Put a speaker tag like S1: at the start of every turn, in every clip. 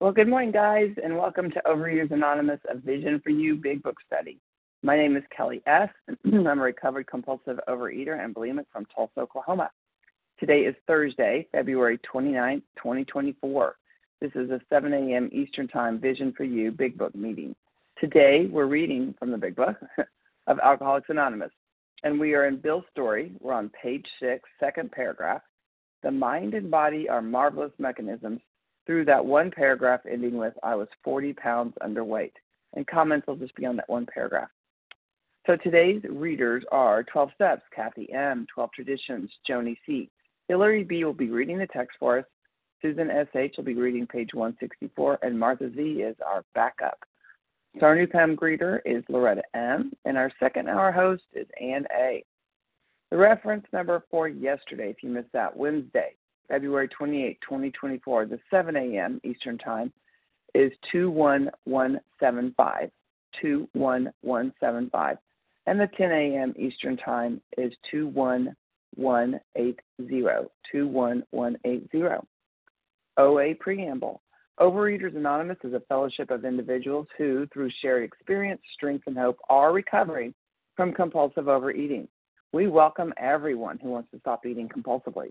S1: Well, good morning, guys, and welcome to Overeaters Anonymous, a Vision for You Big Book Study. My name is Kelly S. I'm a recovered compulsive overeater and bulimic from Tulsa, Oklahoma. Today is Thursday, February 29, 2024. This is a 7 a.m. Eastern Time Vision for You Big Book meeting. Today, we're reading from the Big Book of Alcoholics Anonymous, and we are in Bill's story. We're on page six, second paragraph. The mind and body are marvelous mechanisms through that one paragraph ending with, I was 40 pounds underweight. And comments will just be on that one paragraph. So today's readers are 12 Steps, Kathy M., 12 Traditions, Joni C. Hillary B. will be reading the text for us. Susan S.H. will be reading page 164, and Martha Z. is our backup. So our new PAM greeter is Loretta M., and our second hour host is Ann A. The reference number for yesterday, if you missed that, Wednesday, February 28, 2024, the 7 a.m. Eastern Time, is 21175. 21175. And the 10 a.m. Eastern Time is 21180. 21180. OA Preamble. Overeaters Anonymous is a fellowship of individuals who, through shared experience, strength, and hope, are recovering from compulsive overeating. We welcome everyone who wants to stop eating compulsively.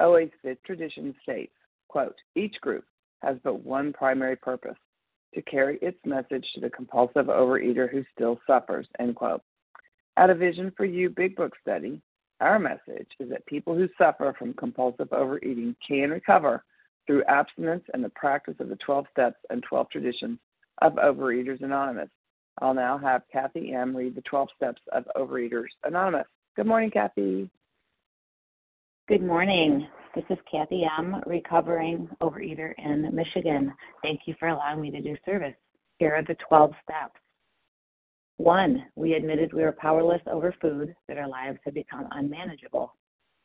S1: OA's fifth tradition states, quote, each group has but one primary purpose, to carry its message to the compulsive overeater who still suffers, end quote. At a Vision for You Big Book study, our message is that people who suffer from compulsive overeating can recover through abstinence and the practice of the 12 steps and 12 traditions of Overeaters Anonymous. I'll now have Kathy M. read the 12 steps of Overeaters Anonymous. Good morning, Kathy.
S2: Good morning. This is Kathy M., recovering overeater in Michigan. Thank you for allowing me to do service. Here are the 12 steps. One, we admitted we were powerless over food, that our lives had become unmanageable.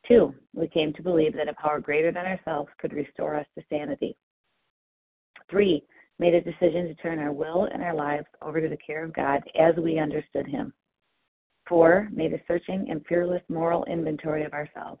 S2: Two, we came to believe that a power greater than ourselves could restore us to sanity. Three, made a decision to turn our will and our lives over to the care of God as we understood Him. Four, made a searching and fearless moral inventory of ourselves.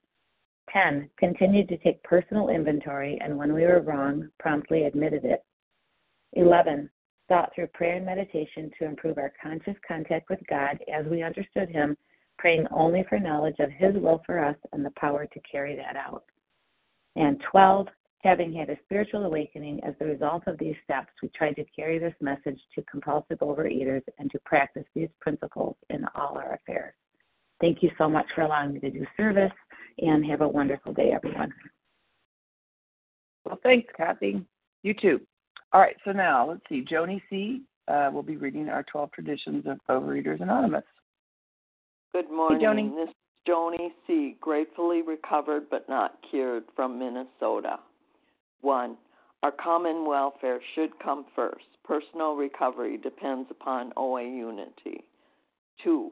S2: 10. Continued to take personal inventory and when we were wrong, promptly admitted it. 11. Thought through prayer and meditation to improve our conscious contact with God as we understood Him, praying only for knowledge of His will for us and the power to carry that out. And 12. Having had a spiritual awakening as a result of these steps, we tried to carry this message to compulsive overeaters and to practice these principles in all our affairs. Thank you so much for allowing me to do service and have a wonderful day, everyone.
S1: Well, thanks, Kathy. You too. All right, so now let's see. Joni C. Uh, will be reading our 12 traditions of Overeaters Anonymous.
S3: Good morning.
S1: Hey, Joni.
S3: This is Joni C., gratefully recovered but not cured from Minnesota. One, our common welfare should come first. Personal recovery depends upon OA unity. Two,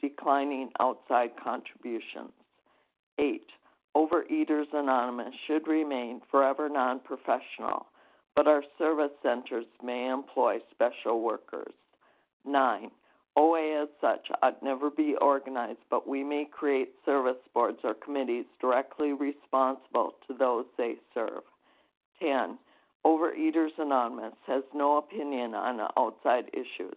S3: declining outside contributions. 8. Overeaters Anonymous should remain forever non professional but our service centers may employ special workers. 9. OA as such ought never be organized, but we may create service boards or committees directly responsible to those they serve. 10. Overeaters Anonymous has no opinion on outside issues.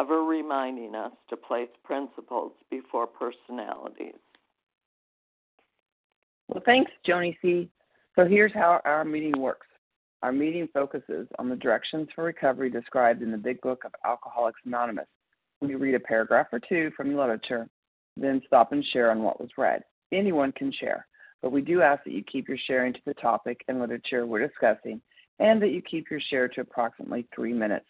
S3: ever reminding us to place principles before personalities.
S1: Well, thanks, Joni C. So here's how our meeting works. Our meeting focuses on the directions for recovery described in the Big Book of Alcoholics Anonymous. We read a paragraph or two from the literature, then stop and share on what was read. Anyone can share, but we do ask that you keep your sharing to the topic and literature we're discussing, and that you keep your share to approximately three minutes.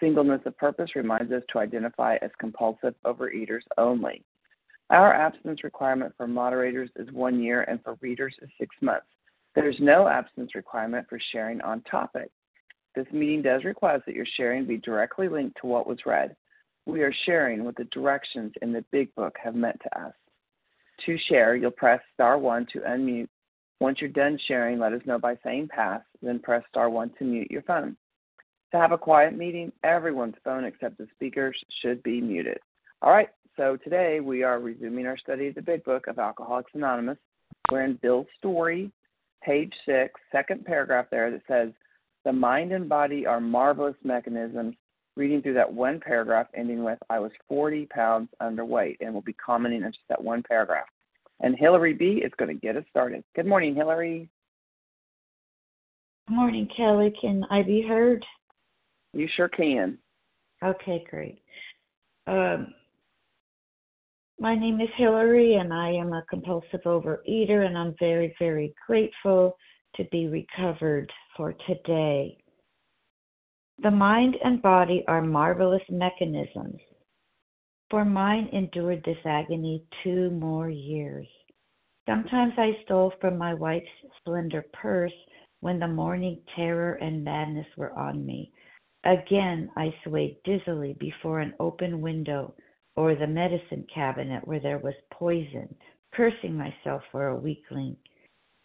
S1: Singleness of purpose reminds us to identify as compulsive overeaters only. Our abstinence requirement for moderators is one year and for readers is six months. There's no absence requirement for sharing on topic. This meeting does request that your sharing be directly linked to what was read. We are sharing what the directions in the Big Book have meant to us. To share, you'll press star one to unmute. Once you're done sharing, let us know by saying pass, then press star one to mute your phone. To have a quiet meeting, everyone's phone except the speakers should be muted. All right, so today we are resuming our study of the Big Book of Alcoholics Anonymous. We're in Bill's story, page six, second paragraph there that says, The mind and body are marvelous mechanisms. Reading through that one paragraph ending with, I was 40 pounds underweight, and we'll be commenting on just that one paragraph. And Hillary B is going to get us started. Good morning, Hillary.
S2: Good morning, Kelly. Can I be heard?
S1: You sure can.
S2: Okay, great. Um, my name is Hillary, and I am a compulsive overeater, and I'm very, very grateful to be recovered for today. The mind and body are marvelous mechanisms. For mine endured this agony two more years. Sometimes I stole from my wife's slender purse when the morning terror and madness were on me. Again, I swayed dizzily before an open window or the medicine cabinet where there was poison, cursing myself for a weakling.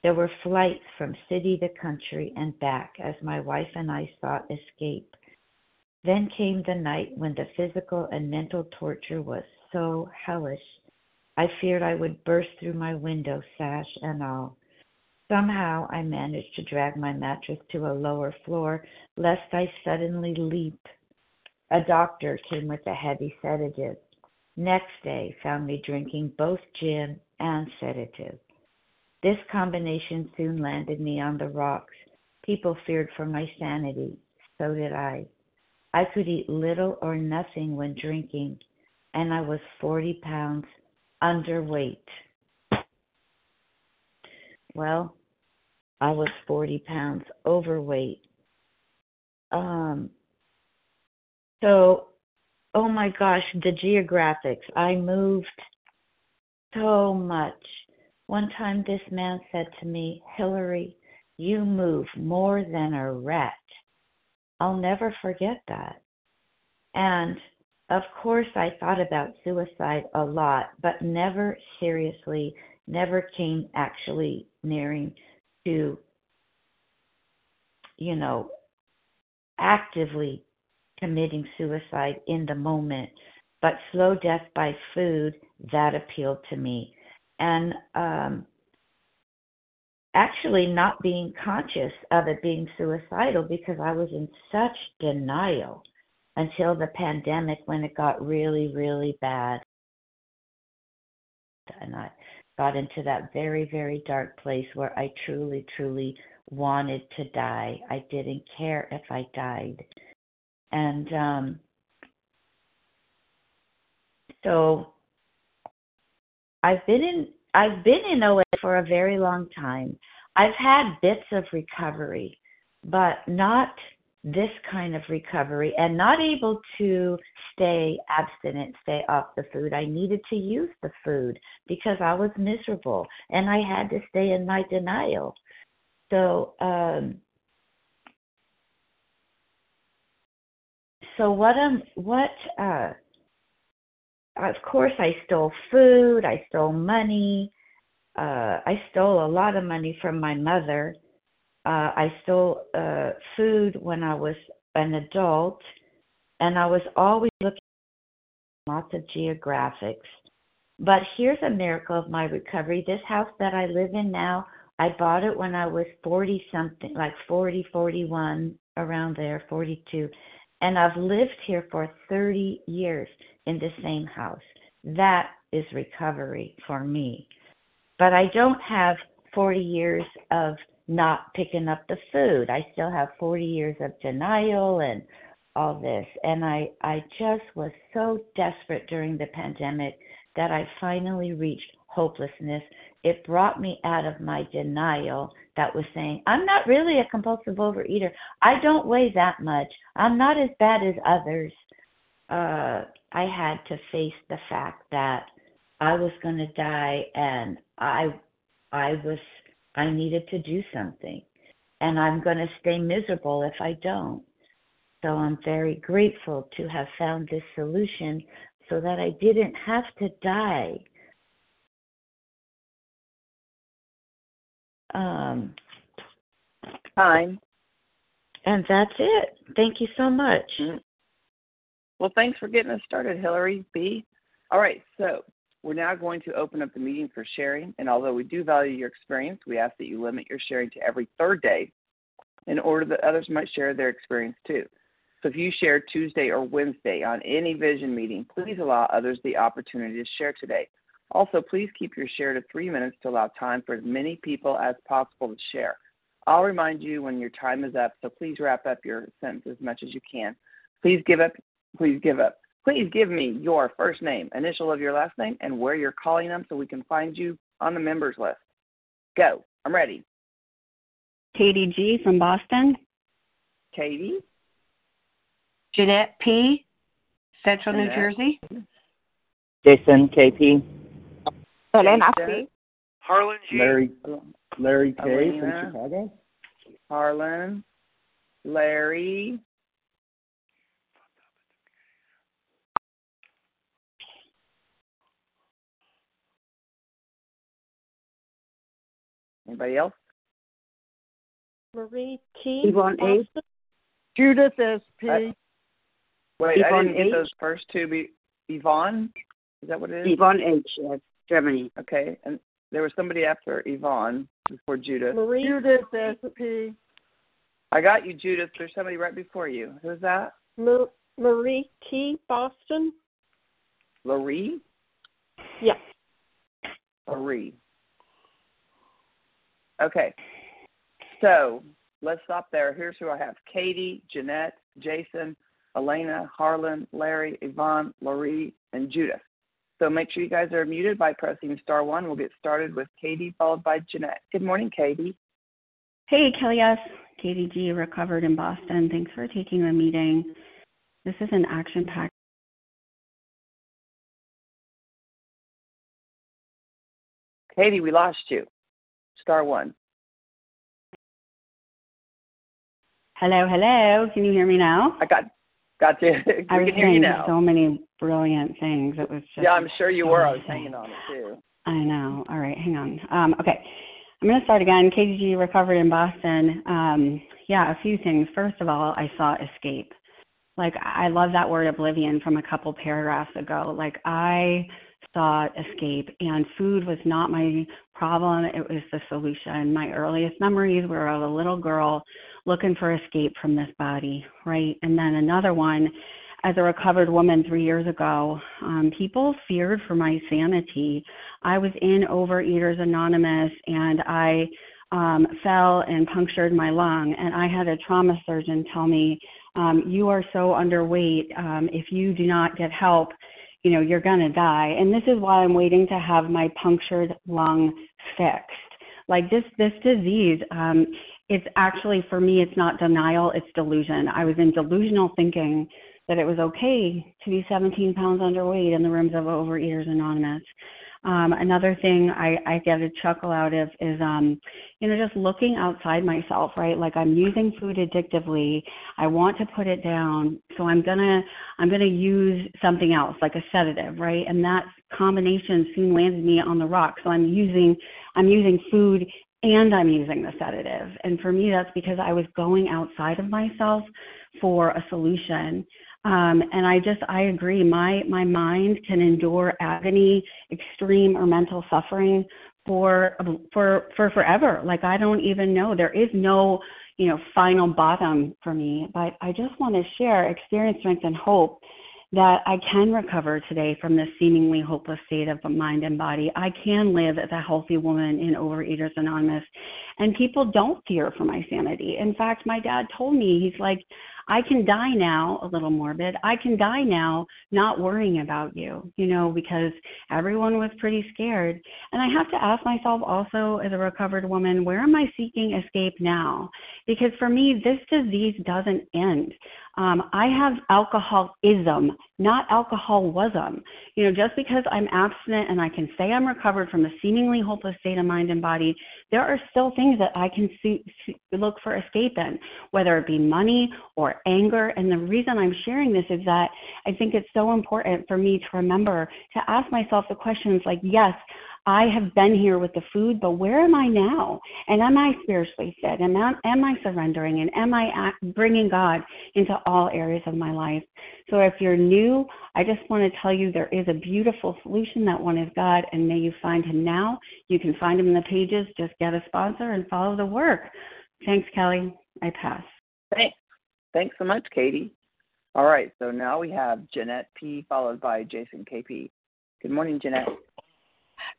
S2: There were flights from city to country and back as my wife and I sought escape. Then came the night when the physical and mental torture was so hellish. I feared I would burst through my window, sash and all. Somehow I managed to drag my mattress to a lower floor, lest I suddenly leap. A doctor came with a heavy sedative. Next day found me drinking both gin and sedative. This combination soon landed me on the rocks. People feared for my sanity. So did I. I could eat little or nothing when drinking, and I was 40 pounds underweight. Well, I was 40 pounds overweight. Um, so oh my gosh, the geographics. I moved so much. One time this man said to me, Hillary, you move more than a rat. I'll never forget that. And of course, I thought about suicide a lot, but never seriously, never came actually nearing to, you know, actively committing suicide in the moment, but slow death by food, that appealed to me. And um, actually, not being conscious of it being suicidal because I was in such denial until the pandemic when it got really, really bad. And I got into that very, very dark place where I truly, truly wanted to die. I didn't care if I died. And um, so I've been in I've been in OA for a very long time. I've had bits of recovery, but not this kind of recovery and not able to stay abstinent, stay off the food. I needed to use the food because I was miserable and I had to stay in my denial. So, um, so what I'm, what, uh, of course I stole food, I stole money, uh, I stole a lot of money from my mother uh, I stole uh, food when I was an adult, and I was always looking lots of geographics. But here's a miracle of my recovery. This house that I live in now, I bought it when I was 40 something, like 40, 41, around there, 42. And I've lived here for 30 years in the same house. That is recovery for me. But I don't have 40 years of not picking up the food. I still have 40 years of denial and all this. And I, I just was so desperate during the pandemic that I finally reached hopelessness. It brought me out of my denial that was saying, I'm not really a compulsive overeater. I don't weigh that much. I'm not as bad as others. Uh, I had to face the fact that I was going to die and I I was I needed to do something. And I'm going to stay miserable if I don't. So I'm very grateful to have found this solution so that I didn't have to die. Um,
S1: Time.
S2: And that's it. Thank you so much.
S1: Mm-hmm. Well, thanks for getting us started, Hillary B. All right, so we're now going to open up the meeting for sharing, and although we do value your experience, we ask that you limit your sharing to every third day in order that others might share their experience too. So if you share Tuesday or Wednesday on any vision meeting, please allow others the opportunity to share today. Also, please keep your share to three minutes to allow time for as many people as possible to share. I'll remind you when your time is up, so please wrap up your sentence as much as you can. Please give up. Please give up. Please give me your first name, initial of your last name, and where you're calling them so we can find you on the members list. Go. I'm ready.
S4: Katie G. from Boston.
S1: Katie.
S4: Jeanette P. Central Jeanette. New Jersey.
S5: Jason KP.
S6: Elena P.
S7: Harlan G.
S8: Larry Larry K.
S1: Elena.
S8: from Chicago.
S1: Harlan. Larry. Anybody else?
S6: Marie T.
S4: Yvonne A.
S6: Judith S. P.
S1: Uh, wait,
S4: Yvonne
S1: I didn't get those first two. Be Yvonne? Is that what it is?
S4: Yvonne H. Yes, Germany.
S1: Okay, and there was somebody after Yvonne before Judith.
S6: Marie Judith S. P.
S1: I got you, Judith. There's somebody right before you. Who's that?
S6: Ma- Marie T. Boston.
S1: Laree?
S6: Yeah.
S1: Laree. Okay. So let's stop there. Here's who I have Katie, Jeanette, Jason, Elena, Harlan, Larry, Yvonne, Laurie, and Judith. So make sure you guys are muted by pressing star one. We'll get started with Katie, followed by Jeanette. Good morning, Katie.
S4: Hey, Kelly S. Katie G. recovered in Boston. Thanks for taking the meeting. This is an action packed.
S1: Katie, we lost you. Star one.
S4: Hello, hello. Can you hear me now?
S1: I got got you. we
S4: I was
S1: can hear you
S4: saying
S1: now.
S4: so many brilliant things. It was just
S1: yeah, I'm sure you
S4: so
S1: were. I was hanging on it too.
S4: I know. All right, hang on. Um, okay, I'm going to start again. KGG recovered in Boston. Um, yeah, a few things. First of all, I saw escape. Like I love that word oblivion from a couple paragraphs ago. Like I saw escape, and food was not my problem. It was the solution. My earliest memories were of a little girl looking for escape from this body, right? And then another one as a recovered woman three years ago, um, people feared for my sanity. I was in Overeaters Anonymous and I um, fell and punctured my lung, and I had a trauma surgeon tell me, um, "You are so underweight. Um, if you do not get help, you know you're gonna die." And this is why I'm waiting to have my punctured lung fixed. Like this, this disease, um, it's actually for me, it's not denial, it's delusion. I was in delusional thinking that it was okay to be 17 pounds underweight in the rooms of Overeaters Anonymous. Um, another thing I, I get a chuckle out of is, um, you know, just looking outside myself, right? Like I'm using food addictively. I want to put it down, so I'm gonna, I'm gonna use something else, like a sedative, right? And that combination soon landed me on the rock. So I'm using, I'm using food and I'm using the sedative. And for me, that's because I was going outside of myself for a solution. Um, and I just I agree. My my mind can endure agony, extreme or mental suffering for for for forever. Like I don't even know. There is no you know final bottom for me. But I just want to share experience, strength, and hope that I can recover today from this seemingly hopeless state of mind and body. I can live as a healthy woman in Overeaters Anonymous. And people don't fear for my sanity. In fact, my dad told me, he's like, I can die now, a little morbid. I can die now not worrying about you, you know, because everyone was pretty scared. And I have to ask myself also, as a recovered woman, where am I seeking escape now? Because for me, this disease doesn't end. Um, I have alcoholism, not alcoholism. You know, just because I'm abstinent and I can say I'm recovered from a seemingly hopeless state of mind and body, there are still things that I can see, see, look for escape in, whether it be money or anger. And the reason I'm sharing this is that I think it's so important for me to remember to ask myself the questions like, yes, I have been here with the food, but where am I now? And am I spiritually? And am, am I surrendering? And am I bringing God into all areas of my life? So if you're new, I just want to tell you there is a beautiful solution. That one is God, and may you find Him now. You can find Him in the pages. Just get a sponsor and follow the work. Thanks, Kelly. I pass.
S1: Thanks. Thanks so much, Katie. All right, so now we have Jeanette P. followed by Jason KP. Good morning, Jeanette.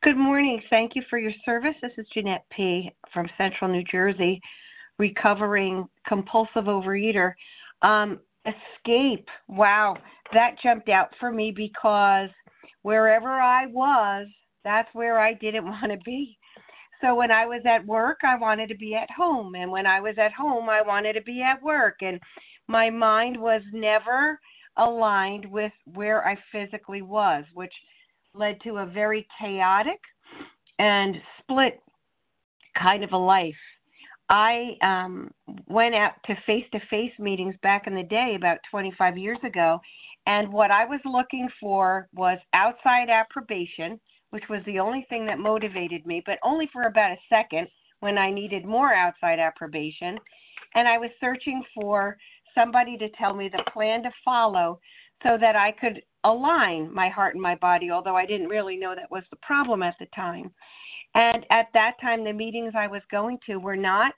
S7: Good morning. Thank you for your service. This is Jeanette P. from Central New Jersey, recovering compulsive overeater. Um, escape. Wow, that jumped out for me because wherever I was, that's where I didn't want to be. So when I was at work, I wanted to be at home. And when I was at home, I wanted to be at work. And my mind was never aligned with where I physically was, which led to a very chaotic and split kind of a life. I um, went out to face to face meetings back in the day, about 25 years ago, and what I was looking for was outside approbation, which was the only thing that motivated me, but only for about a second when I needed more outside approbation. And I was searching for somebody to tell me the plan to follow so that I could align my heart and my body, although I didn't really know that was the problem at the time. And at that time, the meetings I was going to were not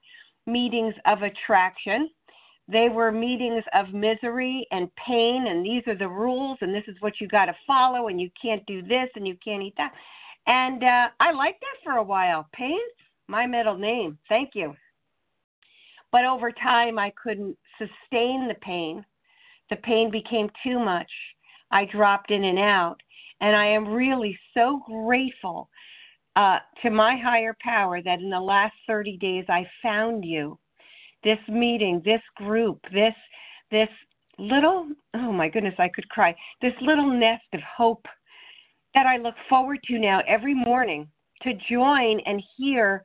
S7: meetings of attraction. They were meetings of misery and pain, and these are the rules, and this is what you got to follow, and you can't do this, and you can't eat that. And uh, I liked that for a while. Pain, my middle name. Thank you. But over time, I couldn't sustain the pain. The pain became too much. I dropped in and out. And I am really so grateful uh, to my higher power that in the last 30 days I found you. This meeting, this group, this this little oh my goodness, I could cry. This little nest of hope that I look forward to now every morning to join and hear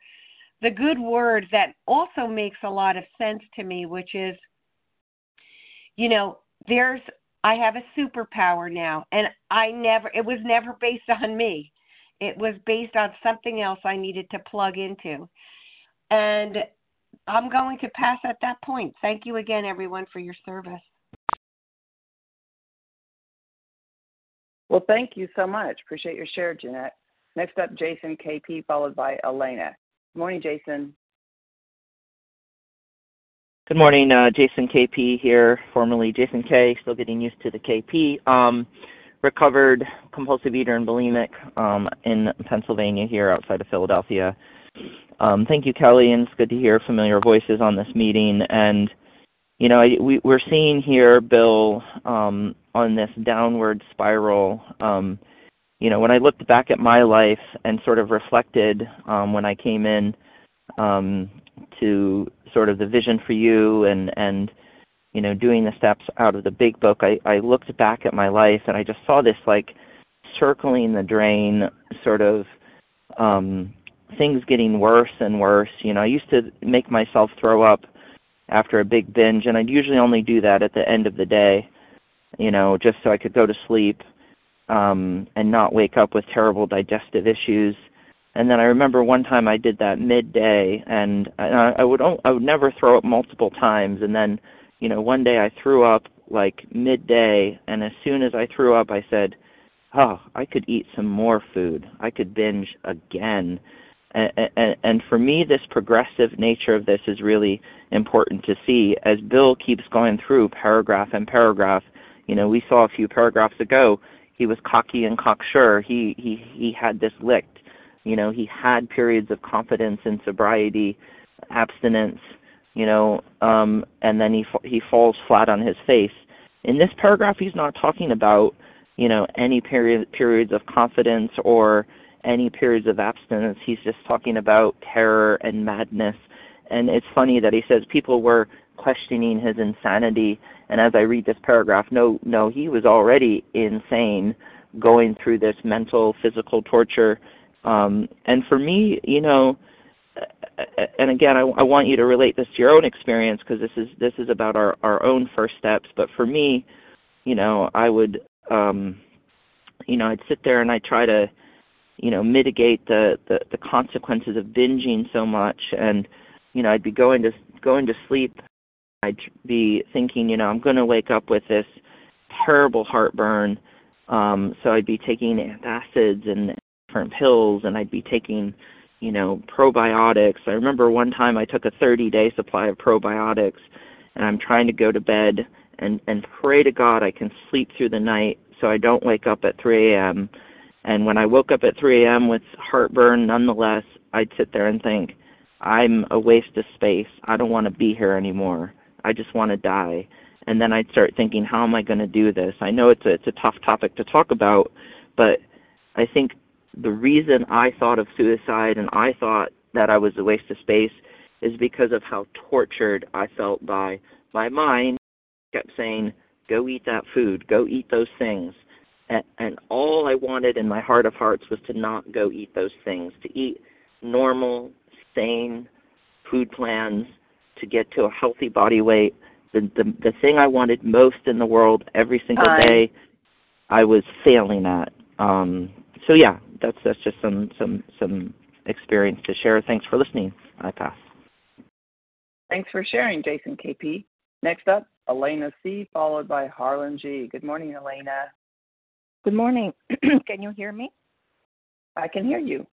S7: the good word that also makes a lot of sense to me, which is, you know, there's I have a superpower now, and I never it was never based on me. It was based on something else I needed to plug into. And I'm going to pass at that point. Thank you again, everyone, for your service.
S1: Well, thank you so much. Appreciate your share, Jeanette. Next up, Jason KP, followed by Elena. Good morning, Jason.
S5: Good morning, uh, Jason KP here, formerly Jason K, still getting used to the KP. Um, recovered compulsive eater and bulimic um, in Pennsylvania here outside of Philadelphia. Um, thank you, Kelly, and it's good to hear familiar voices on this meeting. And, you know, we, we're seeing here, Bill, um, on this downward spiral. Um, you know, when I looked back at my life and sort of reflected um, when I came in um, to sort of the vision for you and and you know doing the steps out of the big book, I, I looked back at my life and I just saw this like circling the drain sort of um, things getting worse and worse. You know, I used to make myself throw up after a big binge, and I'd usually only do that at the end of the day, you know, just so I could go to sleep um, and not wake up with terrible digestive issues. And then I remember one time I did that midday, and I, I would I would never throw up multiple times. And then, you know, one day I threw up like midday, and as soon as I threw up, I said, "Oh, I could eat some more food. I could binge again." And, and, and for me, this progressive nature of this is really important to see. As Bill keeps going through paragraph and paragraph, you know, we saw a few paragraphs ago he was cocky and cocksure. He he he had this licked. You know, he had periods of confidence and sobriety, abstinence. You know, um, and then he he falls flat on his face. In this paragraph, he's not talking about you know any period periods of confidence or any periods of abstinence. He's just talking about terror and madness. And it's funny that he says people were questioning his insanity and as I read this paragraph, no, no, he was already insane, going through this mental, physical torture. Um, and for me, you know, and again, I, I want you to relate this to your own experience because this is this is about our our own first steps. But for me, you know, I would, um, you know, I'd sit there and I try to, you know, mitigate the, the the consequences of binging so much, and you know, I'd be going to going to sleep I'd be thinking, you know, I'm going to wake up with this terrible heartburn. Um, so I'd be taking antacids and different pills, and I'd be taking, you know, probiotics. I remember one time I took a 30 day supply of probiotics, and I'm trying to go to bed and and pray to God I can sleep through the night so I don't wake up at 3 a.m. And when I woke up at 3 a.m. with heartburn, nonetheless, I'd sit there and think, I'm a waste of space. I don't want to be here anymore. I just want to die. And then I'd start thinking, how am I going to do this? I know it's a it's a tough topic to talk about, but I think the reason I thought of suicide and I thought that I was a waste of space is because of how tortured I felt by my mind kept saying, Go eat that food, go eat those things. And, and all I wanted in my heart of hearts was to not go eat those things, to eat normal, sane food plans to get to a healthy body weight. The the the thing I wanted most in the world every single day, I was failing at. Um, so yeah, that's that's just some some some experience to share. Thanks for listening. I pass.
S1: Thanks for sharing, Jason KP. Next up, Elena C, followed by Harlan G. Good morning, Elena.
S9: Good morning. can you hear me?
S1: I can hear you.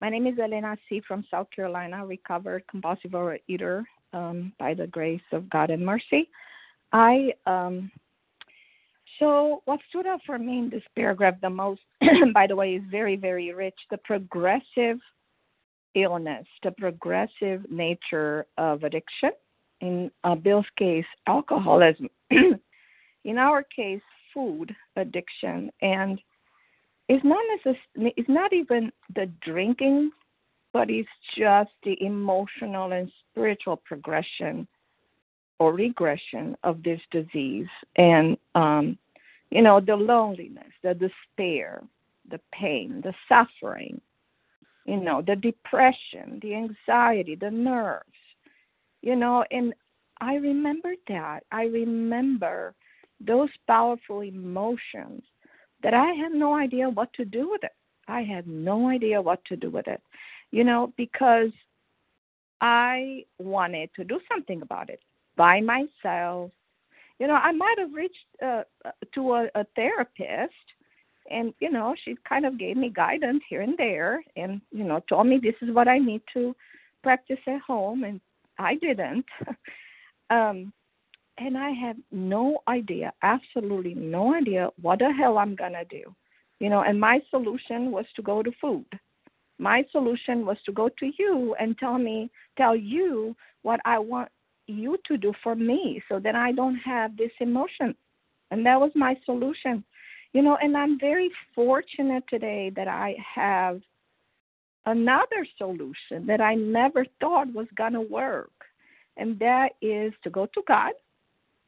S9: My name is Elena C. from South Carolina, recovered compulsive overeater um, by the grace of God and mercy. I um, so what stood out for me in this paragraph the most, by the way, is very very rich. The progressive illness, the progressive nature of addiction. In uh, Bill's case, alcoholism. in our case, food addiction and it's not necess- it's not even the drinking but it's just the emotional and spiritual progression or regression of this disease and um you know the loneliness the despair the pain the suffering you know the depression the anxiety the nerves you know and i remember that i remember those powerful emotions that I had no idea what to do with it. I had no idea what to do with it, you know, because I wanted to do something about it by myself. You know, I might have reached uh, to a, a therapist, and you know, she kind of gave me guidance here and there, and you know, told me this is what I need to practice at home, and I didn't. Um, and I have no idea, absolutely no idea what the hell I'm gonna do. You know, and my solution was to go to food. My solution was to go to you and tell me, tell you what I want you to do for me so that I don't have this emotion. And that was my solution. You know, and I'm very fortunate today that I have another solution that I never thought was going to work. And that is to go to God,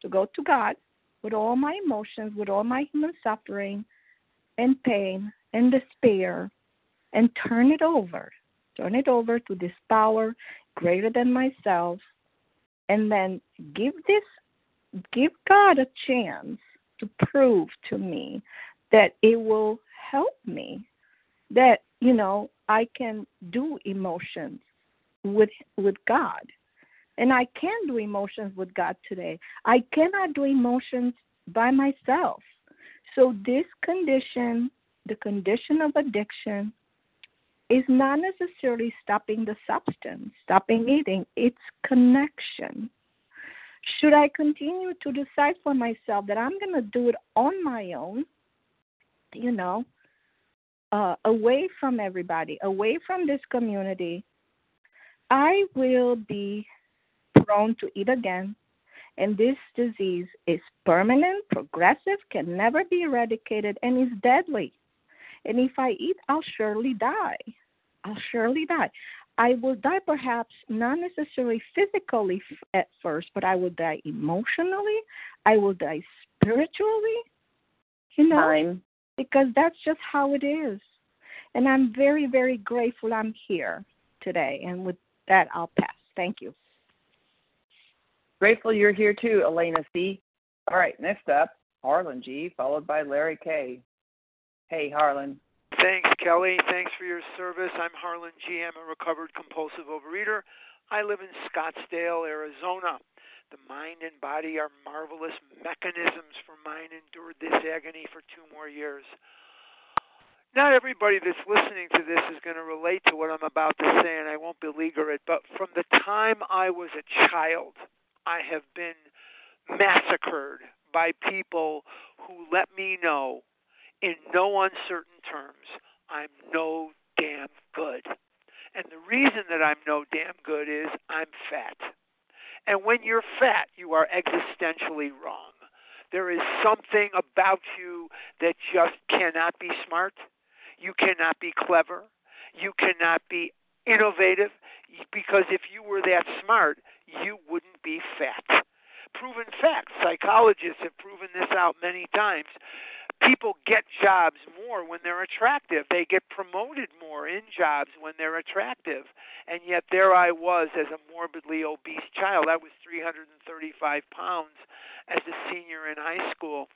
S9: to go to God with all my emotions, with all my human suffering and pain and despair, and turn it over. Turn it over to this power greater than myself, and then give this, give God a chance to prove to me that it will help me, that you know I can do emotions with with God. And I can do emotions with God today. I cannot do emotions by myself. So this condition, the condition of addiction, is not necessarily stopping the substance, stopping eating, it's connection. Should I continue to decide for myself that I'm going to do it on my own, you know, uh, away from everybody, away from this community, I will be prone to eat again. And this disease is permanent, progressive, can never be eradicated, and is deadly. And if I eat, I'll surely die. I'll surely die. I will die perhaps not necessarily physically at first, but I will die emotionally. I will die spiritually. You know,
S1: Time.
S9: because that's just how it is. And I'm very, very grateful I'm here today. And with that, I'll pass. Thank you.
S1: Grateful you're here too, Elena C. All right, next up, Harlan G, followed by Larry K. Hey, Harlan.
S10: Thanks, Kelly. Thanks for your service. I'm Harlan G. I'm a recovered compulsive overeater. I live in Scottsdale, Arizona. The mind and body are marvelous mechanisms, for mine endured this agony for two more years. Not everybody that's listening to this is going to relate to what I'm about to say, and I won't beleaguer it, but from the time I was a child, I have been massacred by people who let me know in no uncertain terms I'm no damn good. And the reason that I'm no damn good is I'm fat. And when you're fat, you are existentially wrong. There is something about you that just cannot be smart. You cannot be clever. You cannot be innovative because if you were that smart, you wouldn't be fat. Proven fact. Psychologists have proven this out many times. People get jobs more when they're attractive. They get promoted more in jobs when they're attractive. And yet, there I was as a morbidly obese child. I was 335 pounds as a senior in high school.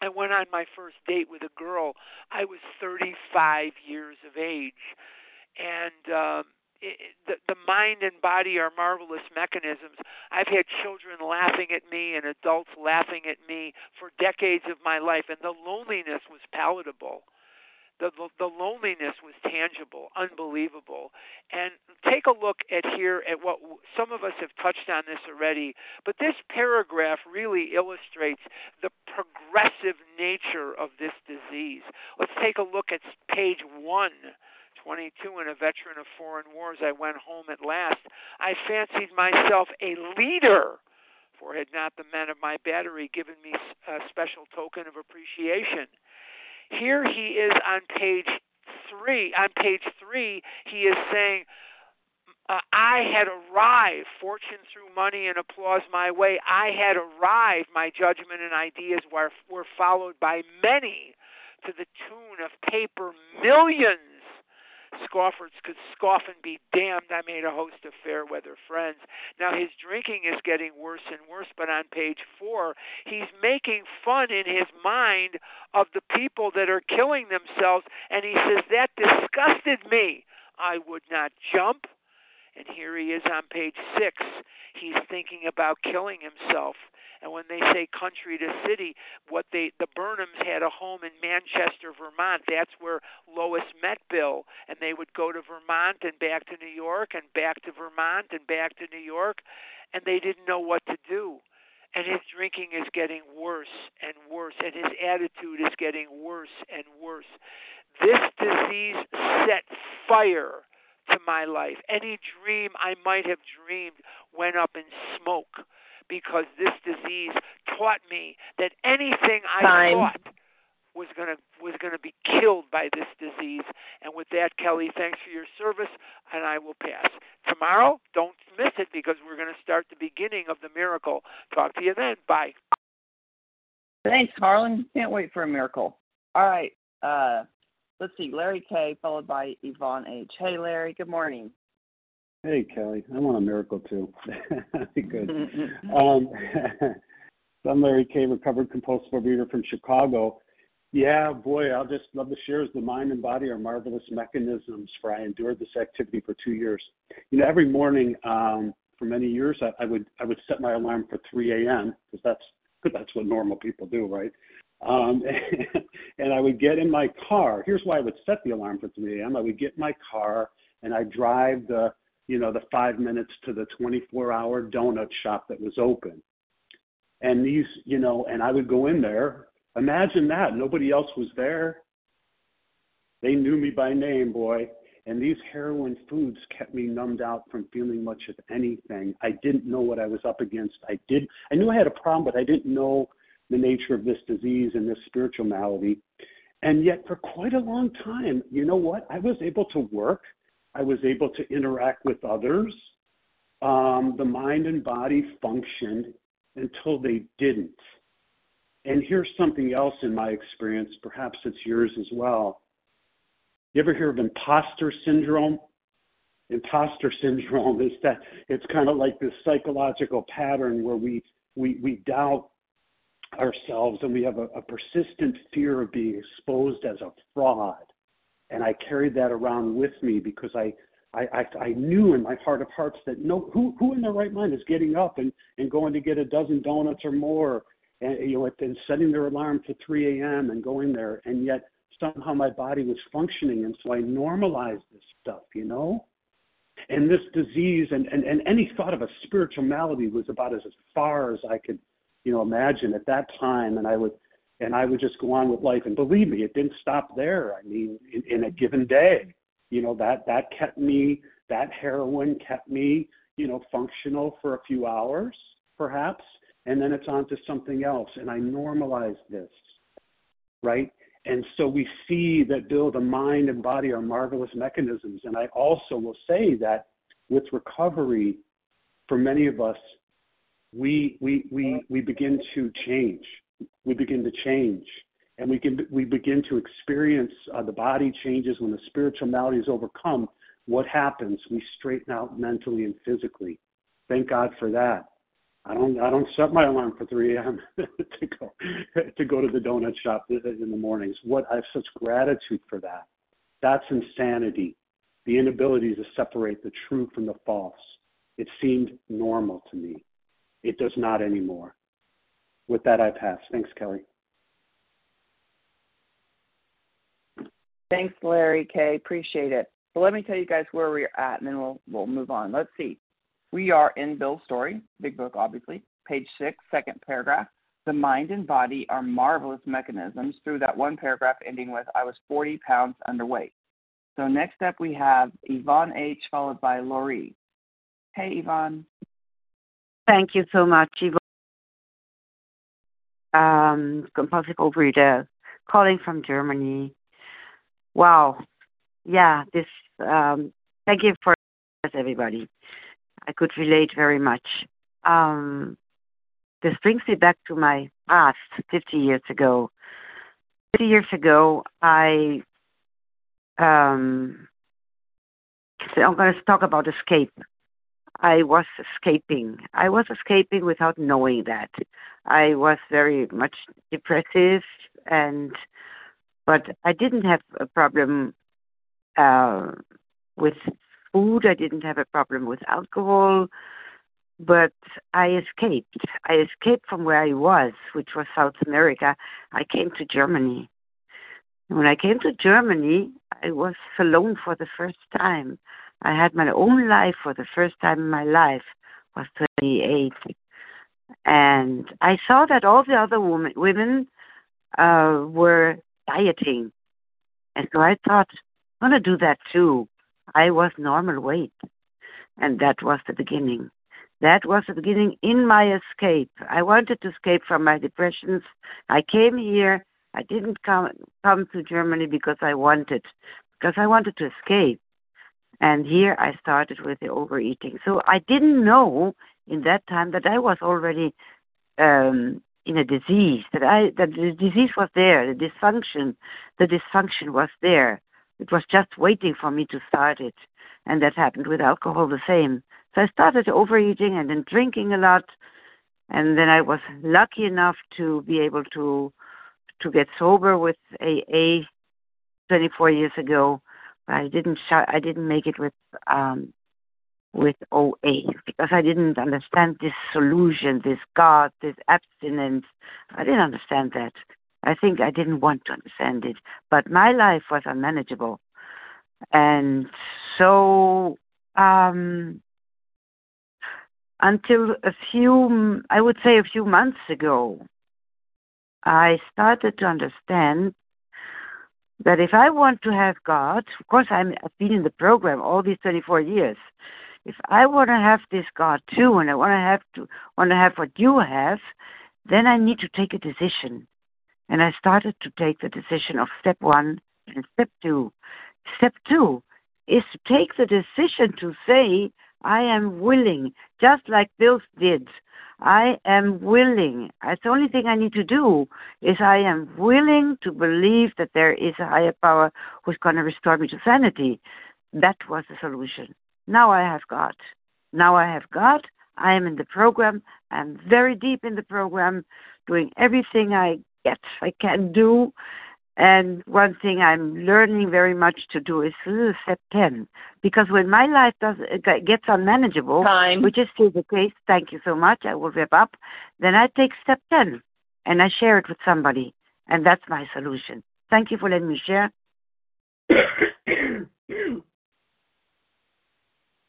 S10: I went on my first date with a girl. I was 35 years of age. And um, the, the mind and body are marvelous mechanisms. I've had children laughing at me and adults laughing at me for decades of my life, and the loneliness was palatable. The, the, the loneliness was tangible, unbelievable. And take a look at here at what some of us have touched on this already, but this paragraph really illustrates the progressive nature of this disease. Let's take a look at page one 22 and a veteran of foreign wars, I went home at last. I fancied myself a leader, for had not the men of my battery given me a special token of appreciation. Here he is on page three. On page three, he is saying, uh, I had arrived, fortune threw money and applause my way. I had arrived. My judgment and ideas were, were followed by many to the tune of paper millions Scoffers could scoff and be damned. I made a host of fair weather friends. Now his drinking is getting worse and worse, but on page four, he's making fun in his mind of the people that are killing themselves, and he says, That disgusted me. I would not jump. And here he is on page six. He's thinking about killing himself. And when they say country to city, what they the Burnhams had a home in Manchester, Vermont. That's where Lois met Bill, and they would go to Vermont and back to New York and back to Vermont and back to New York, and they didn't know what to do and his drinking is getting worse and worse, and his attitude is getting worse and worse. This disease set fire to my life. Any dream I might have dreamed went up in smoke because this disease taught me that anything I
S1: Time.
S10: thought was gonna was gonna be killed by this disease. And with that, Kelly, thanks for your service, and I will pass. Tomorrow, don't miss it because we're gonna start the beginning of the miracle. Talk to you then. Bye.
S1: Thanks, Harlan. Can't wait for a miracle. All right. Uh, let's see. Larry K. followed by Yvonne H. Hey, Larry. Good morning.
S8: Hey, Kelly. I want a miracle too. That'd be good. um, so I'm Larry K., recovered compulsive overeater from Chicago. Yeah, boy, I'll just love to share is the mind and body are marvelous mechanisms for I endured this activity for two years. You know, every morning um, for many years, I, I would I would set my alarm for 3 a.m. because that's that's what normal people do, right? Um, and I would get in my car. Here's why I would set the alarm for 3 a.m. I would get in my car and I drive the you know the five minutes to the 24 hour donut shop that was open. And these, you know, and I would go in there. Imagine that nobody else was there. They knew me by name, boy. And these heroin foods kept me numbed out from feeling much of anything. I didn't know what I was up against. I did. I knew I had a problem, but I didn't know the nature of this disease and this spiritual malady. And yet, for quite a long time, you know what? I was able to work. I was able to interact with others. Um, the mind and body functioned until they didn't. And here's something else in my experience, perhaps it's yours as well. You ever hear of imposter syndrome? Imposter syndrome is that it's kind of like this psychological pattern where we we, we doubt ourselves and we have a, a persistent fear of being exposed as a fraud. And I carried that around with me because I, I, I, I knew in my heart of hearts that no, who, who in their right mind is getting up and, and going to get a dozen donuts or more and, you know, and setting their alarm to 3 a.m. and going there. And yet somehow my body was functioning. And so I normalized this stuff, you know? And this disease and, and, and any thought of a spiritual malady was about as, as far as I could, you know, imagine at that time. And I would, and I would just go on with life. And believe me, it didn't stop there. I mean, in, in a given day, you know, that, that kept me, that heroin kept me, you know, functional for a few hours, perhaps. And then it's on to something else. And I normalized this, right? And so we see that, Bill, the mind and body are marvelous mechanisms. And I also will say that with recovery, for many of us, we, we, we, we begin to change. We begin to change. And we, can, we begin to experience uh, the body changes when the spiritual malady is overcome. What happens? We straighten out mentally and physically. Thank God for that. I don't I don't set my alarm for 3 a.m. to go to go to the donut shop in the mornings. What I have such gratitude for that. That's insanity. The inability to separate the true from the false. It seemed normal to me. It does not anymore. With that, I pass. Thanks, Kelly.
S1: Thanks, Larry K. Appreciate it. So let me tell you guys where we're at, and then we'll we'll move on. Let's see. We are in Bill's story, big book, obviously, page six, second paragraph. The mind and body are marvelous mechanisms through that one paragraph ending with, I was 40 pounds underweight. So next up we have Yvonne H., followed by Laurie. Hey, Yvonne.
S11: Thank you so much, Yvonne. Um, compulsive overeater, calling from Germany. Wow. Yeah, this, um, thank you for everybody. I could relate very much. Um, this brings me back to my past 50 years ago. 50 years ago, I um, I'm going to talk about escape. I was escaping. I was escaping without knowing that. I was very much depressive, and but I didn't have a problem uh, with food. I didn't have a problem with alcohol. but I escaped. I escaped from where I was, which was South America. I came to Germany. When I came to Germany, I was alone for the first time. I had my own life for the first time in my life. Was 28, and I saw that all the other women women uh, were dieting, and so I thought I'm gonna do that too. I was normal weight, and that was the beginning. That was the beginning in my escape. I wanted to escape from my depressions. I came here. I didn't come come to Germany because I wanted, because I wanted to escape. And here I started with the overeating. So I didn't know in that time that I was already um, in a disease. That I that the disease was there. The dysfunction, the dysfunction was there. It was just waiting for me to start it. And that happened with alcohol the same. So I started overeating and then drinking a lot. And then I was lucky enough to be able to to get sober with AA 24 years ago. I didn't sh- I didn't make it with um, with OA because I didn't understand this solution, this God, this abstinence. I didn't understand that. I think I didn't want to understand it. But my life was unmanageable. And so um, until a few, I would say a few months ago, I started to understand that if I want to have God, of course I'm, I've been in the program all these 24 years. If I want to have this God too, and I want to have to want to have what you have, then I need to take a decision. And I started to take the decision of step one and step two. Step two is to take the decision to say, I am willing, just like Bill did. I am willing. That's the only thing I need to do is I am willing to believe that there is a higher power who's going to restore me to sanity. That was the solution. Now I have God. Now I have God. I am in the program. I'm very deep in the program, doing everything I get I can do. And one thing I'm learning very much to do is step 10. Because when my life does uh, gets unmanageable,
S1: Time.
S11: which is still the case, thank you so much, I will wrap up, then I take step 10 and I share it with somebody. And that's my solution. Thank you for letting me share.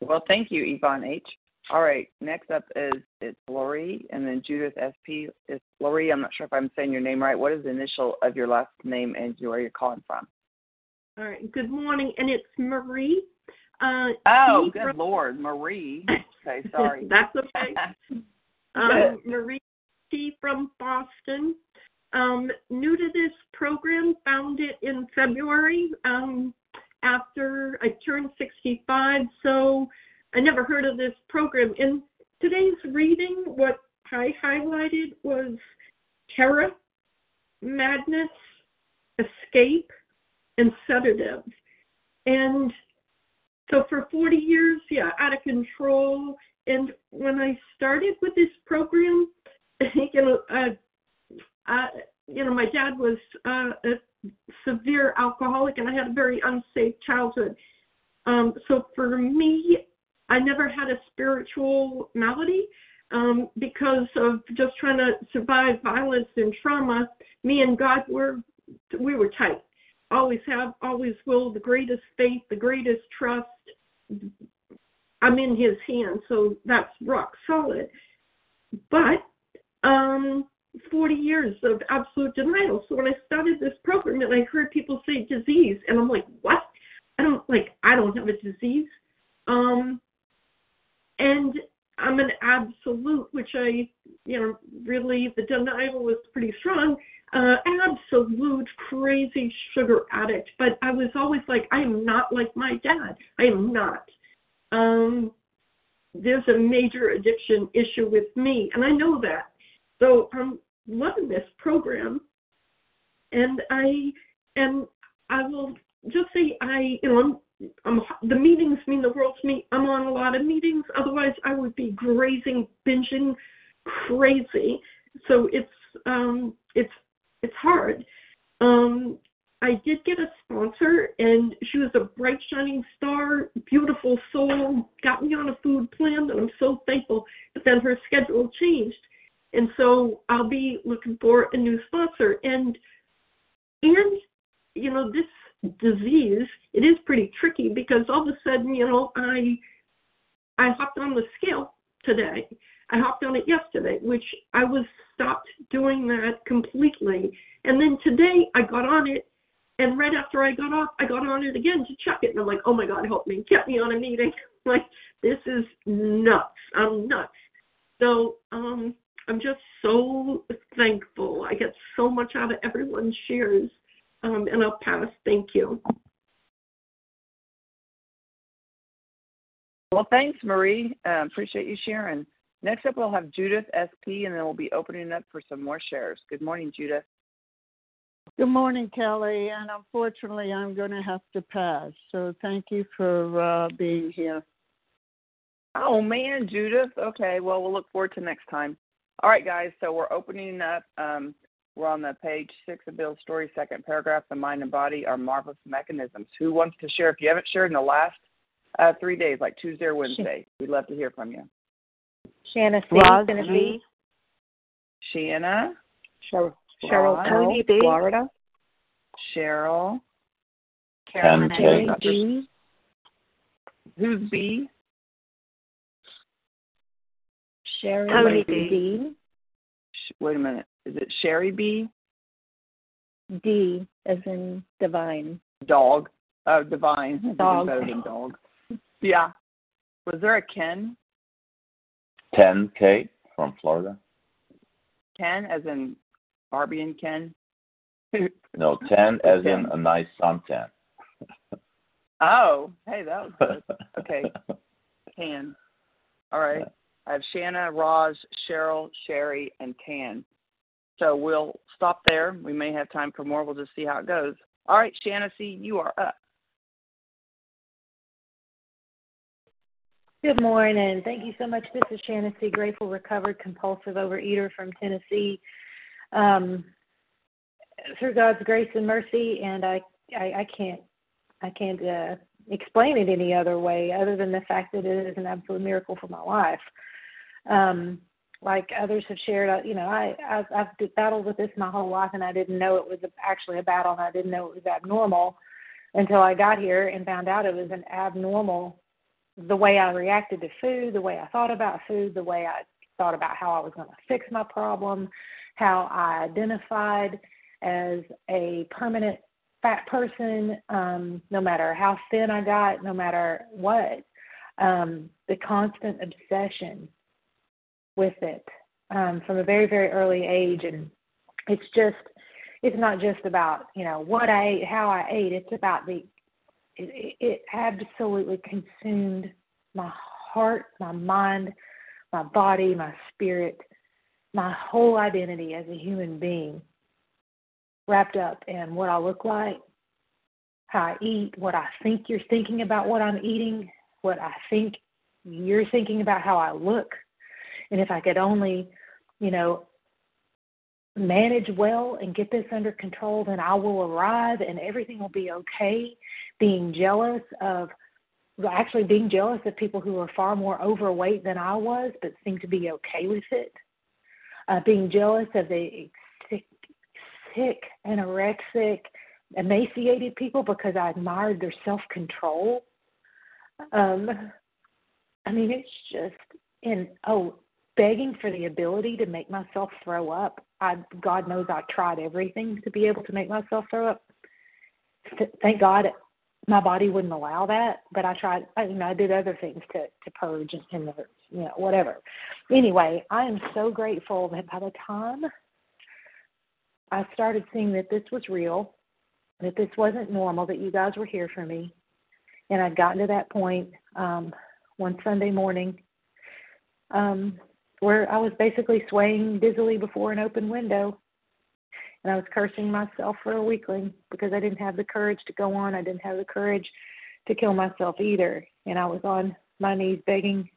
S1: Well, thank you, Yvonne H. All right, next up is it's Lori and then Judith SP. It's Lori. I'm not sure if I'm saying your name right. What is the initial of your last name and where you're calling from?
S6: All right. Good morning, and it's Marie. Uh,
S1: Oh, good
S6: from-
S1: Lord, Marie. Okay, sorry.
S6: That's okay. Um, Marie T from Boston. Um, new to this program, found it in February um, after I turned 65. So I never heard of this program. In today's reading, what I highlighted was terror, madness, escape, and sedatives. And so for 40 years, yeah, out of control. And when I started with this program, you know, uh, you know, my dad was uh, a severe alcoholic, and I had a very unsafe childhood. Um, so for me, I never had a spiritual malady um, because of just trying to survive violence and trauma. Me and God were we were tight. Always have, always will. The greatest faith, the greatest trust. I'm in His hands, so that's rock solid. But um, 40 years of absolute denial. So when I started this program and I heard people say disease, and I'm like, what? I don't like. I don't have a disease. Um, and I'm an absolute, which I, you know, really the denial was pretty strong. Uh, absolute crazy sugar addict, but I was always like, I am not like my dad. I am not. Um, there's a major addiction issue with me, and I know that. So I'm loving this program, and I and I will just say I, you know, I'm I'm, the meetings mean the world to me. I'm on a lot of meetings. Otherwise, I would be grazing, binging, crazy. So it's um, it's it's hard. Um, I did get a sponsor, and she was a bright, shining star, beautiful soul. Got me on a food plan, and I'm so thankful. But then her schedule changed. And so I'll be looking for a new sponsor. And and you know, this disease, it is pretty tricky because all of a sudden, you know, I I hopped on the scale today. I hopped on it yesterday, which I was stopped doing that completely. And then today I got on it and right after I got off, I got on it again to check it. And I'm like, oh my God, help me. Get me on a meeting. like, this is nuts. I'm nuts. So um, I'm just so thankful. I get so much out of everyone's shares. Um, and I'll pass. Thank you.
S1: Well, thanks, Marie. Uh, appreciate you sharing. Next up, we'll have Judith SP, and then we'll be opening up for some more shares. Good morning, Judith.
S12: Good morning, Kelly. And unfortunately, I'm going to have to pass. So thank you for uh, being here.
S1: Oh, man, Judith. Okay, well, we'll look forward to next time. All right, guys. So we're opening up. Um, we're on the page six of Bill's story, second paragraph. The mind and body are marvelous mechanisms. Who wants to share? If you haven't shared in the last uh, three days, like Tuesday or Wednesday, we'd love to hear from you.
S13: Shanna C.
S1: Roz
S13: Tennessee.
S1: Shanna.
S13: Cheryl, Cheryl
S1: Roz,
S13: Tony B. Florida.
S1: Cheryl.
S13: Carolyn
S1: Ken Who's B?
S13: Sherry
S1: Tony
S13: D.
S1: Sh- Wait a minute. Is it Sherry B?
S14: D as in divine.
S1: Dog. Oh, divine.
S14: Dog.
S1: Better than dog. Yeah. Was there a Ken?
S15: Ken K from Florida.
S1: Ken, as in Barbie and Ken?
S15: No, 10 as in a nice suntan.
S1: Oh, hey, that was good. Okay. Tan. All right. I have Shanna, Roz, Cheryl, Sherry, and Tan. So we'll stop there. We may have time for more. We'll just C how it goes. All right, Shanna, see, you are up.
S16: Good morning. Thank you so much. This is Shannon C. Grateful, recovered compulsive overeater from Tennessee. Um, through God's grace and mercy, and I, I, I can't, I can't uh, explain it any other way other than the fact that it is an absolute miracle for my life. Um, like others have shared, you know, I, I've, I've battled with this my whole life, and I didn't know it was actually a battle, and I didn't know it was abnormal until I got here and found out it was an abnormal the way I reacted to food, the way I thought about food, the way I thought about how I was going to fix my problem, how I identified as a permanent fat person, um, no matter how thin I got, no matter what, um, the constant obsession with it um, from a very, very early age. And it's just, it's not just about, you know, what I ate, how I ate, it's about the it, it absolutely consumed my heart, my mind, my body, my spirit, my whole identity as a human being, wrapped up in what I look like, how I eat, what I think you're thinking about what I'm eating, what I think you're thinking about how I look. And if I could only, you know, manage well and get this under control, then I will arrive and everything will be okay. Being jealous of, actually being jealous of people who are far more overweight than I was, but seem to be okay with it. Uh, being jealous of the sick, sick, anorexic, emaciated people because I admired their self control. Um, I mean, it's just, and oh, begging for the ability to make myself throw up. I God knows I tried everything to be able to make myself throw up. Th- Thank God my body wouldn't allow that, but I tried. I, you know, I did other things to to purge and, and you know whatever. Anyway, I am so grateful that by the time I started seeing that this was real, that this wasn't normal, that you guys were here for me, and I'd gotten to that point um, one Sunday morning um, where I was basically swaying dizzily before an open window. And I was cursing myself for a weakling because I didn't have the courage to go on. I didn't have the courage to kill myself either. And I was on my knees begging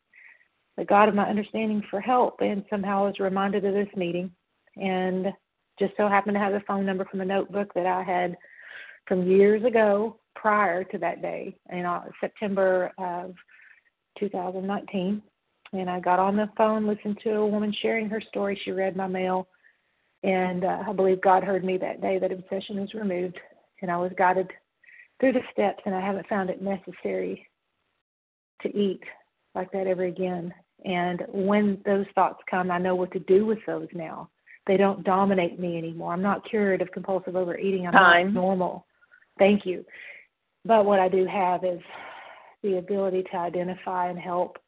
S16: the God of my understanding for help. And somehow I was reminded of this meeting and just so happened to have the phone number from a notebook that I had from years ago prior to that day in uh, September of 2019 and I got on the phone, listened to a woman sharing her story. She read my mail, and uh, I believe God heard me that day that obsession was removed, and I was guided through the steps, and I haven't found it necessary to eat like that ever again. And when those thoughts come, I know what to do with those now. They don't dominate me anymore. I'm not cured of compulsive overeating. I'm
S1: Time.
S16: not normal. Thank you. But what I do have is the ability to identify and help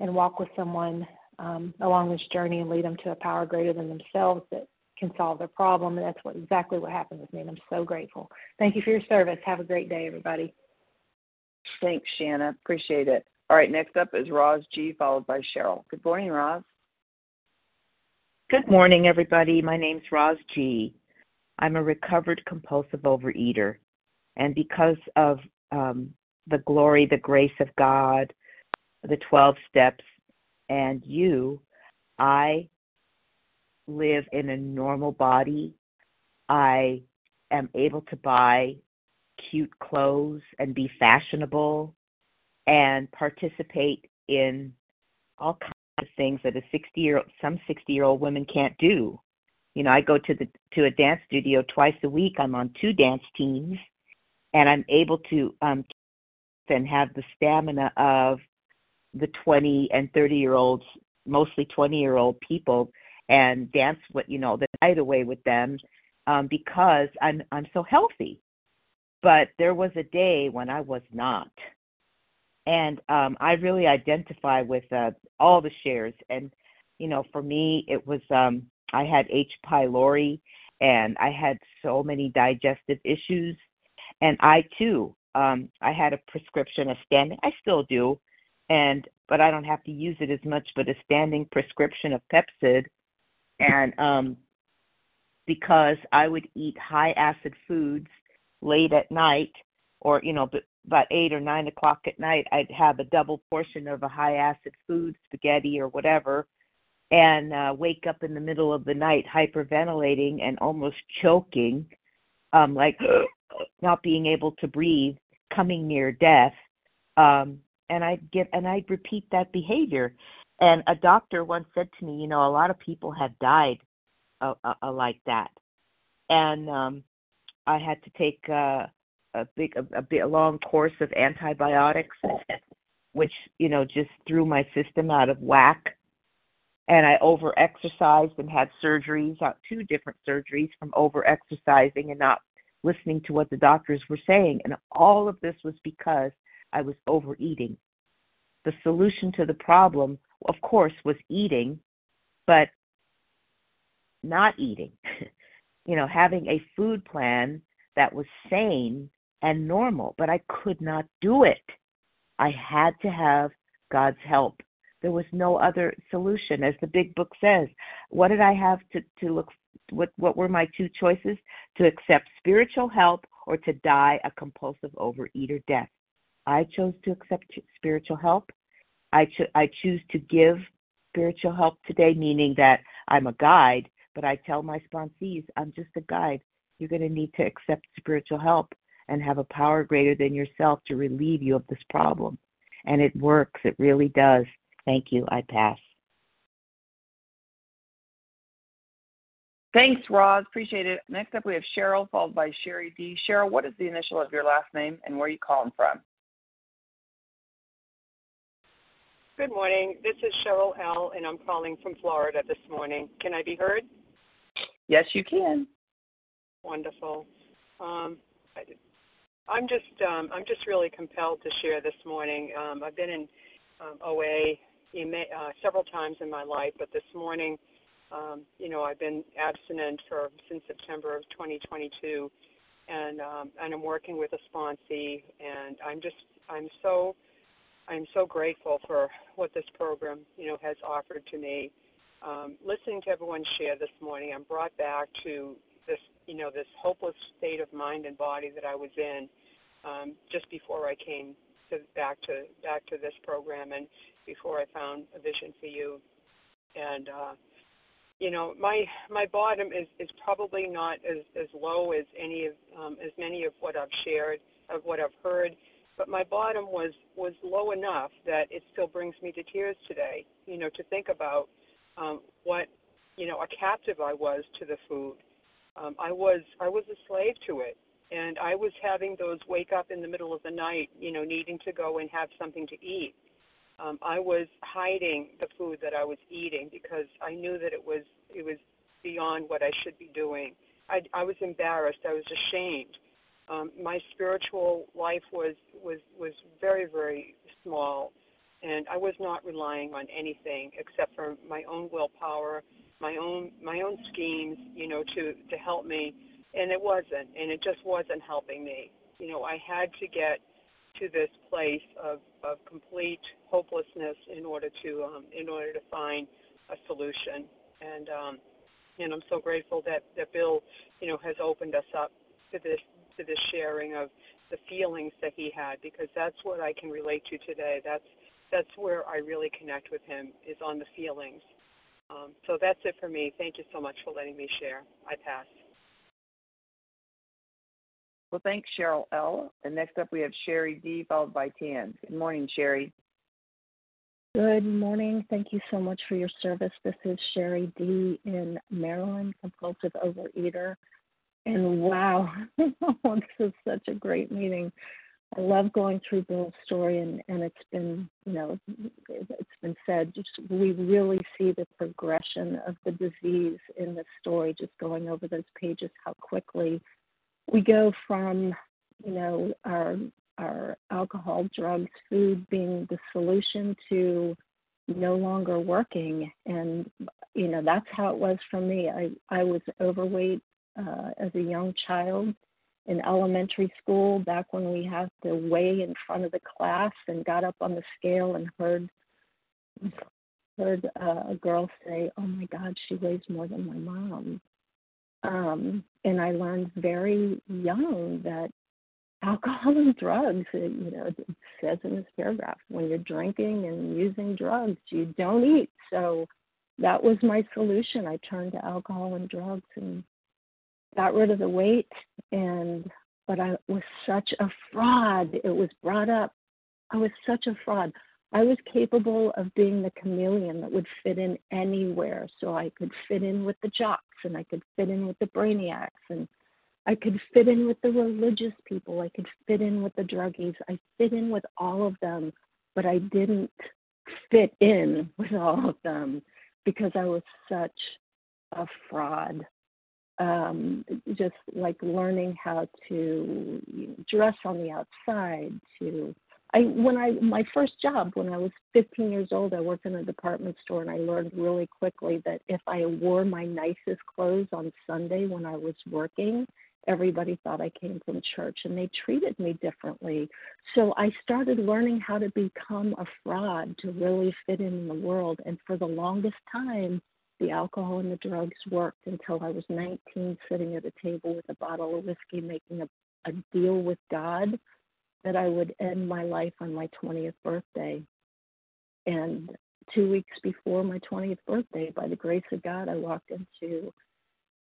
S16: and walk with someone um, along this journey and lead them to a power greater than themselves that can solve their problem. And that's what exactly what happened with me. And I'm so grateful. Thank you for your service. Have a great day, everybody.
S1: Thanks, Shanna. Appreciate it. All right, next up is Roz G, followed by Cheryl. Good morning, Roz.
S17: Good morning, everybody. My name's Roz G. I'm a recovered compulsive overeater. And because of um, the glory, the grace of God, the 12 steps, and you, I live in a normal body. I am able to buy cute clothes and be fashionable and participate in all kinds of things that a 60 year some 60 year old women can't do. You know, I go to the to a dance studio twice a week. I'm on two dance teams and I'm able to um and have the stamina of the 20 and 30 year olds, mostly 20 year old people and dance with you know the night away with them um because I'm I'm so healthy. But there was a day when I was not and um, I really identify with uh, all the shares. And you know, for me, it was um, I had H. pylori, and I had so many digestive issues, and I too, um, I had a prescription, of standing. I still do, and but I don't have to use it as much. But a standing prescription of Pepcid, and um, because I would eat high acid foods late at night or you know about eight or nine o'clock at night, I'd have a double portion of a high acid food, spaghetti or whatever, and uh, wake up in the middle of the night hyperventilating and almost choking, um, like not being able to breathe, coming near death. Um, and I'd get and I'd repeat that behavior. And a doctor once said to me, you know, a lot of people have died uh, uh, like that, and um, I had to take. Uh, a big a, a, big, a long course of antibiotics, which you know just threw my system out of whack. And I over exercised and had surgeries, uh, two different surgeries from over exercising and not listening to what the doctors were saying. And all of this was because I was overeating. The solution to the problem, of course, was eating, but not eating. you know, having a food plan that was sane and normal, but I could not do it. I had to have God's help. There was no other solution, as the big book says. What did I have to, to look what what were my two choices? To accept spiritual help or to die a compulsive overeater death. I chose to accept spiritual help. I cho- I choose to give spiritual help today, meaning that I'm a guide, but I tell my sponsees, I'm just a guide. You're going to need to accept spiritual help and have a power greater than yourself to relieve you of this problem. And it works, it really does. Thank you. I pass.
S1: Thanks, Roz. Appreciate it. Next up, we have Cheryl, followed by Sherry D. Cheryl, what is the initial of your last name and where are you calling from?
S18: Good morning. This is Cheryl L., and I'm calling from Florida this morning. Can I be heard?
S1: Yes, you can.
S18: Wonderful. Um, I'm just um, I'm just really compelled to share this morning. Um, I've been in um, OA uh, several times in my life, but this morning, um, you know, I've been abstinent for since September of 2022, and um, and I'm working with a sponsee, and I'm just I'm so I'm so grateful for what this program you know has offered to me. Um, listening to everyone share this morning, I'm brought back to this you know this hopeless state of mind and body that I was in um, just before I came to back to back to this program and before I found a vision for you. And uh, you know, my my bottom is is probably not as as low as any of um, as many of what I've shared of what I've heard. But my bottom was was low enough that it still brings me to tears today. You know, to think about um, what you know a captive I was to the food. Um, I was I was a slave to it, and I was having those wake up in the middle of the night, you know, needing to go and have something to eat. Um, I was hiding the food that I was eating because I knew that it was it was beyond what I should be doing. I, I was embarrassed. I was ashamed. Um, my spiritual life was was was very very small, and I was not relying on anything except for my own willpower, my own my own schemes, you know, to to help me, and it wasn't, and it just wasn't helping me. You know, I had to get to this place of, of complete hopelessness in order to um, in order to find a solution. And um, and I'm so grateful that that Bill, you know, has opened us up to this to the sharing of the feelings that he had because that's what I can relate to today. That's that's where I really connect with him is on the feelings. Um, so that's it for me. Thank you so much for letting me share. I pass.
S1: Well, thanks, Cheryl L. And next up, we have Sherry D, followed by Tan. Good morning, Sherry.
S14: Good morning. Thank you so much for your service. This is Sherry D in Maryland, compulsive overeater. And wow, oh, this is such a great meeting. I love going through Bill's story, and, and it's been, you know, it's been said, just we really see the progression of the disease in this story, just going over those pages, how quickly we go from you know our our alcohol, drugs, food being the solution to no longer working, and you know that's how it was for me. I I was overweight uh, as a young child in elementary school back when we had to weigh in front of the class and got up on the scale and heard heard uh, a girl say, "Oh my God, she weighs more than my mom." Um, and I learned very young that alcohol and drugs, it, you know, it says in this paragraph, when you're drinking and using drugs, you don't eat. So that was my solution. I turned to alcohol and drugs and got rid of the weight and but I was such a fraud. It was brought up. I was such a fraud. I was capable of being the chameleon that would fit in anywhere. So I could fit in with the jocks and I could fit in with the brainiacs and I could fit in with the religious people. I could fit in with the druggies. I fit in with all of them, but I didn't fit in with all of them because I was such a fraud. Um, just like learning how to dress on the outside, to I when I my first job when I was 15 years old, I worked in a department store, and I learned really quickly that if I wore my nicest clothes on Sunday when I was working, everybody thought I came from church, and they treated me differently. So I started learning how to become a fraud to really fit in the world, and for the longest time. The alcohol and the drugs worked until I was 19, sitting at a table with a bottle of whiskey, making a, a deal with God that I would end my life on my 20th birthday. And two weeks before my 20th birthday, by the grace of God, I walked into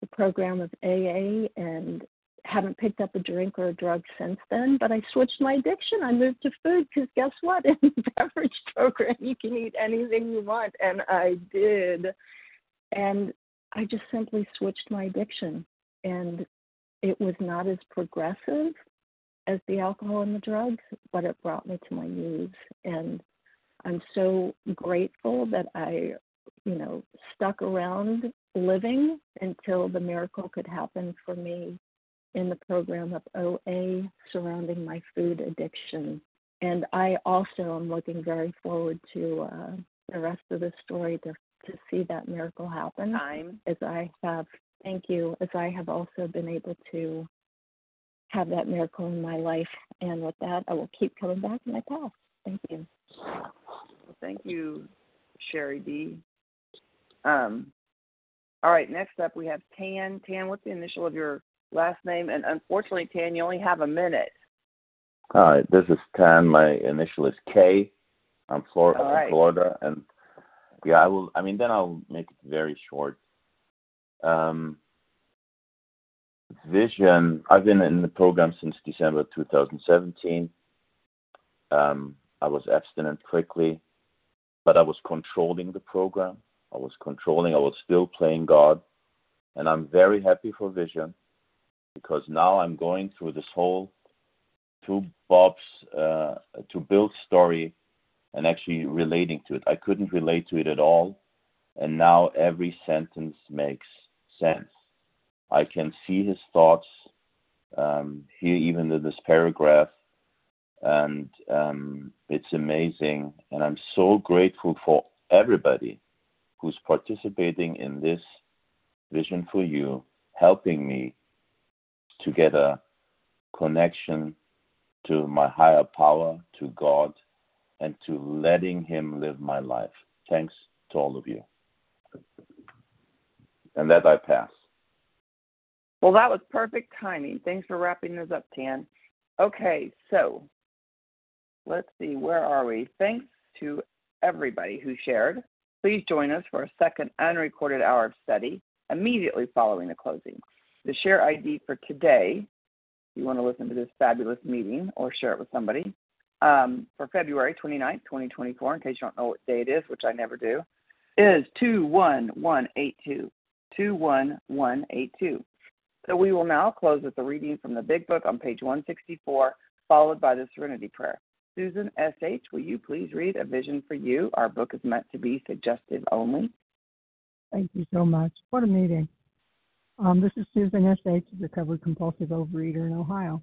S14: the program of AA and haven't picked up a drink or a drug since then, but I switched my addiction. I moved to food because guess what? In the beverage program, you can eat anything you want. And I did. And I just simply switched my addiction. And it was not as progressive as the alcohol and the drugs, but it brought me to my knees. And I'm so grateful that I, you know, stuck around living until the miracle could happen for me in the program of OA surrounding my food addiction. And I also am looking very forward to uh, the rest of the story to to see that miracle happen.
S1: Time.
S14: As I have, thank you, as I have also been able to have that miracle in my life. And with that, I will keep coming back in my path. Thank you.
S1: Thank you, Sherry D. Um, all right, next up we have Tan. Tan, what's the initial of your last name? And unfortunately, Tan, you only have a minute.
S15: Hi, this is Tan. My initial is K. I'm Flor-
S1: All right.
S15: from Florida, and yeah, I will. I mean, then I'll make it very short. Um, vision. I've been in the program since December 2017. um, I was abstinent quickly, but I was controlling the program. I was controlling. I was still playing God, and I'm very happy for Vision because now I'm going through this whole to Bob's uh, to Bill's story and actually relating to it. I couldn't relate to it at all, and now every sentence makes sense. I can see his thoughts um, here, even in this paragraph, and um, it's amazing. And I'm so grateful for everybody who's participating in this vision for you, helping me to get a connection to my higher power, to God, and to letting Him live my life. Thanks to all of you. And that I pass.
S1: Well, that was perfect timing. Thanks for wrapping this up, Tan. Okay, so let's see, where are we? Thanks to everybody who shared. Please join us for a second unrecorded hour of study immediately following the closing. The share ID for today, if you want to listen to this fabulous meeting or share it with somebody, um, for February 29th, 2024, in case you don't know what day it is, which I never do, is 21182. 21182. So we will now close with a reading from the Big Book on page 164, followed by the Serenity Prayer. Susan S.H., will you please read A Vision for You? Our book is meant to be suggestive only.
S19: Thank you so much. What a meeting. Um, this is Susan S.H., recovered compulsive overeater in Ohio.